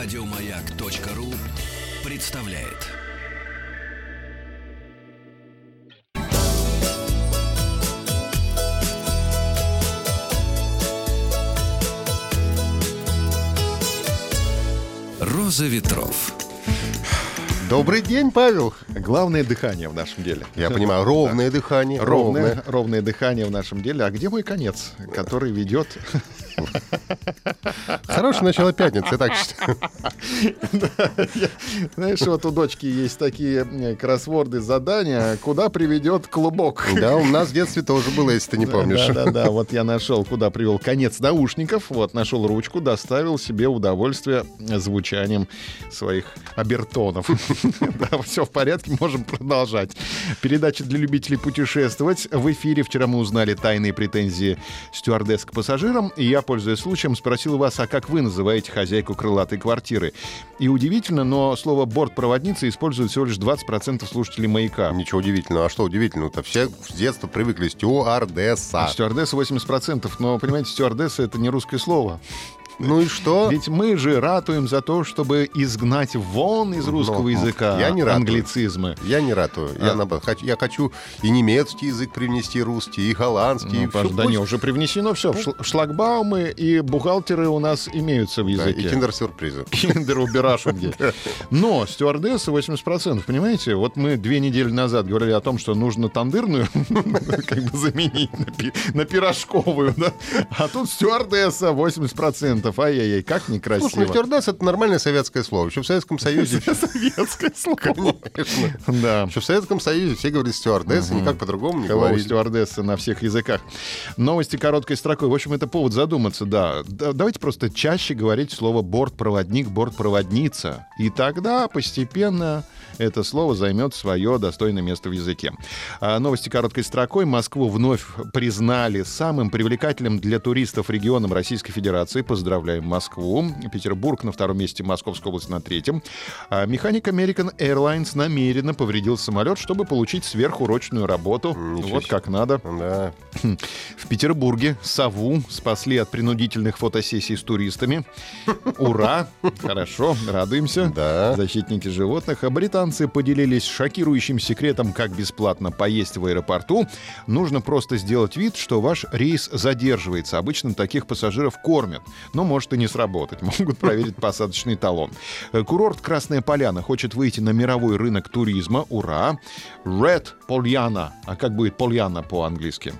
Радиомаяк.ру представляет. Роза ветров. Добрый день, Павел. Главное дыхание в нашем деле. Я понимаю, ровное дыхание. Ровное, ровное дыхание в нашем деле. А где мой конец, который ведет... Хорошее начало пятницы, так что. Знаешь, вот у дочки есть такие э, кроссворды, задания, куда приведет клубок. Да, у нас в детстве тоже было, если ты не помнишь. Да, да, да. Вот я нашел, куда привел конец наушников. Вот, нашел ручку, доставил себе удовольствие звучанием своих обертонов. Да, все в порядке, можем продолжать. Передача для любителей путешествовать. В эфире вчера мы узнали тайные претензии стюардесс к пассажирам. И я, пользуясь случаем, спросил вас, а как вы называете хозяйку крылатой квартиры? И удивительно, но слово «бортпроводница» используют всего лишь 20% слушателей «Маяка». Ничего удивительного. А что удивительного-то? Все с детства привыкли стюардесса. Стюардесса 80%, но, понимаете, стюардесса — это не русское слово. Ну и что? Ведь мы же ратуем за то, чтобы изгнать вон из русского Но, языка я не ратую. англицизмы. Я не ратую. Я, А. наоборот, хочу, я хочу и немецкий язык привнести, русский, и голландский. и Ну, всё. да не, уже привнесено все. Шлагбаумы и бухгалтеры у нас имеются в Да, языке. и киндер-сюрпризы. Киндер-убирашунги. Но стюардессы 80%, понимаете? Вот мы две недели назад говорили о том, что нужно тандырную как бы заменить на пирожковую, да? А тут стюардесса 80%. Ай-яй-яй, как Слушай, ну некрасиво. стюардесс — это нормальное советское слово. Еще в Советском Союзе... Советское слово. Конечно. Да. Еще в Советском Союзе все говорили стюардесс, и никак по-другому не говорили. стюардессы на всех языках. Новости короткой строкой. В общем, это повод задуматься, да. Да, Давайте просто чаще говорить слово бортпроводник, бортпроводница. И тогда постепенно это слово займет свое достойное место в языке. А новости короткой строкой. Москву вновь признали самым привлекательным для туристов регионом Российской Федерации. Поздравляем Москву. Петербург на втором месте, Московская область на третьем. А механик American Airlines намеренно повредил самолет, чтобы получить сверхурочную работу. Ничего вот как надо. Да. В Петербурге сову спасли от принудительных фотосессий с туристами. Ура! Хорошо, радуемся. Да. Защитники животных. А британцы поделились шокирующим секретом, как бесплатно поесть в аэропорту. Нужно просто сделать вид, что ваш рейс задерживается. Обычно таких пассажиров кормят. Но может и не сработать. Могут проверить посадочный талон. Э, Курорт Красная Поляна хочет выйти на мировой рынок туризма. Ура! Red Polyana. А как будет Польяна по-английски?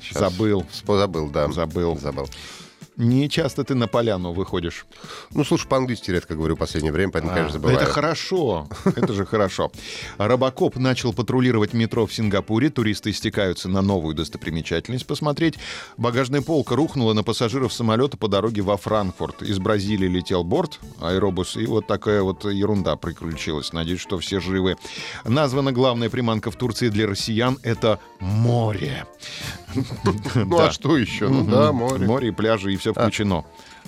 Щас. Забыл. Забыл, да. Забыл. Забыл. Не часто ты на поляну выходишь. Ну, слушай, по-английски редко говорю в последнее время, поэтому, конечно, забываю. Это хорошо. Это же хорошо. Робокоп начал патрулировать метро в Сингапуре. Туристы стекаются на новую достопримечательность посмотреть. Багажная полка рухнула на пассажиров самолета по дороге во Франкфурт. Из Бразилии летел борт, аэробус, и вот такая вот ерунда приключилась. Надеюсь, что все живы. Названа главная приманка в Турции для россиян — это море. Ну, а что еще? Ну, да, море. Море и пляжи, и все включено.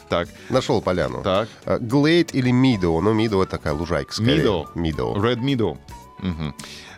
Так, Нашел поляну. так. А, Глейд или Мидо? Ну, Мидо — это такая лужайка, скорее. Мидо. Мидо. Red Meadow. Мгм.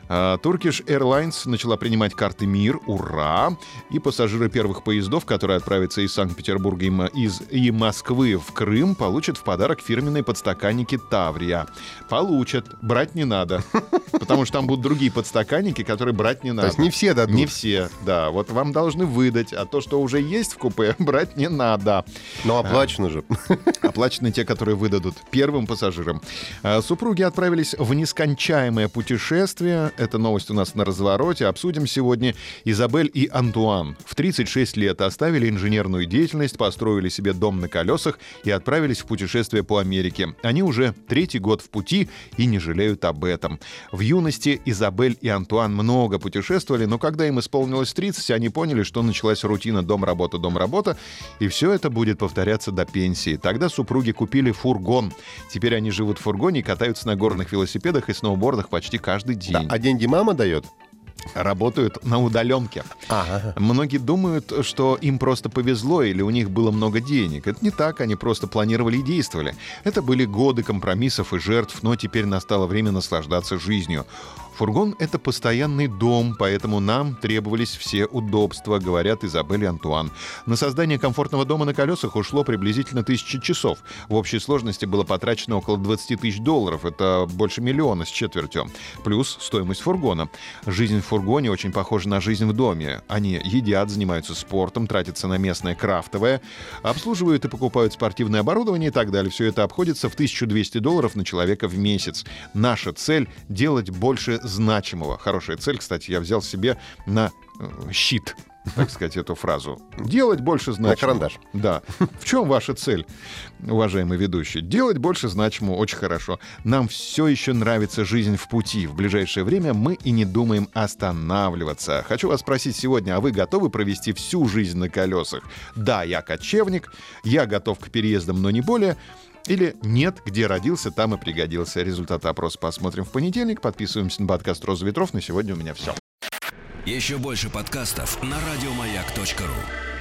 А, Turkish Airlines начала принимать карты МИР. Ура! И пассажиры первых поездов, которые отправятся из Санкт-Петербурга и, из, и Москвы в Крым, получат в подарок фирменные подстаканники Таврия. Получат. Брать не надо. Потому что там будут другие подстаканники, которые брать не То надо. есть не все дадут. Не все, да. Вот вам должны выдать, а то, что уже есть в купе, брать не надо. Но оплачено же. Оплачены те, которые выдадут первым пассажирам. А, Супруги отправились в нескончаемое путешествие. Эта новость у нас на развороте. Обсудим сегодня Изабель и Антуан. В 36 лет оставили инженерную деятельность, построили себе дом на колесах и отправились в путешествие по Америке. Они уже третий год в пути и не жалеют об этом. В юности Изабель и Антуан много путешествовали, но когда им исполнилось 30, они поняли, что началась рутина дом-работа, дом-работа, и все это будет повторяться до пенсии. Тогда супруги купили фургон. Теперь они живут в фургоне и катаются на горных велосипедах и сноубордах почти каждый день. Да, деньги мама дает? Работают на удаленке. Ага. Многие думают, что им просто повезло или у них было много денег. Это не так, они просто планировали и действовали. Это были годы компромиссов и жертв, но теперь настало время наслаждаться жизнью. Фургон — это постоянный дом, поэтому нам требовались все удобства, говорят Изабель и Антуан. На создание комфортного дома на колесах ушло приблизительно тысячи часов. В общей сложности было потрачено около 20 тысяч долларов, это больше миллиона с четвертью, плюс стоимость фургона. Жизнь в фургоне очень похожа на жизнь в доме. Они едят, занимаются спортом, тратятся на местное крафтовое, обслуживают и покупают спортивное оборудование и так далее. Все это обходится в 1200 долларов на человека в месяц. Наша цель — делать больше значимого. Хорошая цель, кстати, я взял себе на э, щит так сказать, эту фразу. Делать больше значимого. На карандаш. Да. В чем ваша цель, уважаемый ведущий? Делать больше значимого очень хорошо. Нам все еще нравится жизнь в пути. В ближайшее время мы и не думаем останавливаться. Хочу вас спросить сегодня, а вы готовы провести всю жизнь на колесах? Да, я кочевник, я готов к переездам, но не более. Или нет, где родился, там и пригодился. Результаты опроса посмотрим в понедельник. Подписываемся на подкаст «Роза ветров». На сегодня у меня все. Еще больше подкастов на радиомаяк.ру.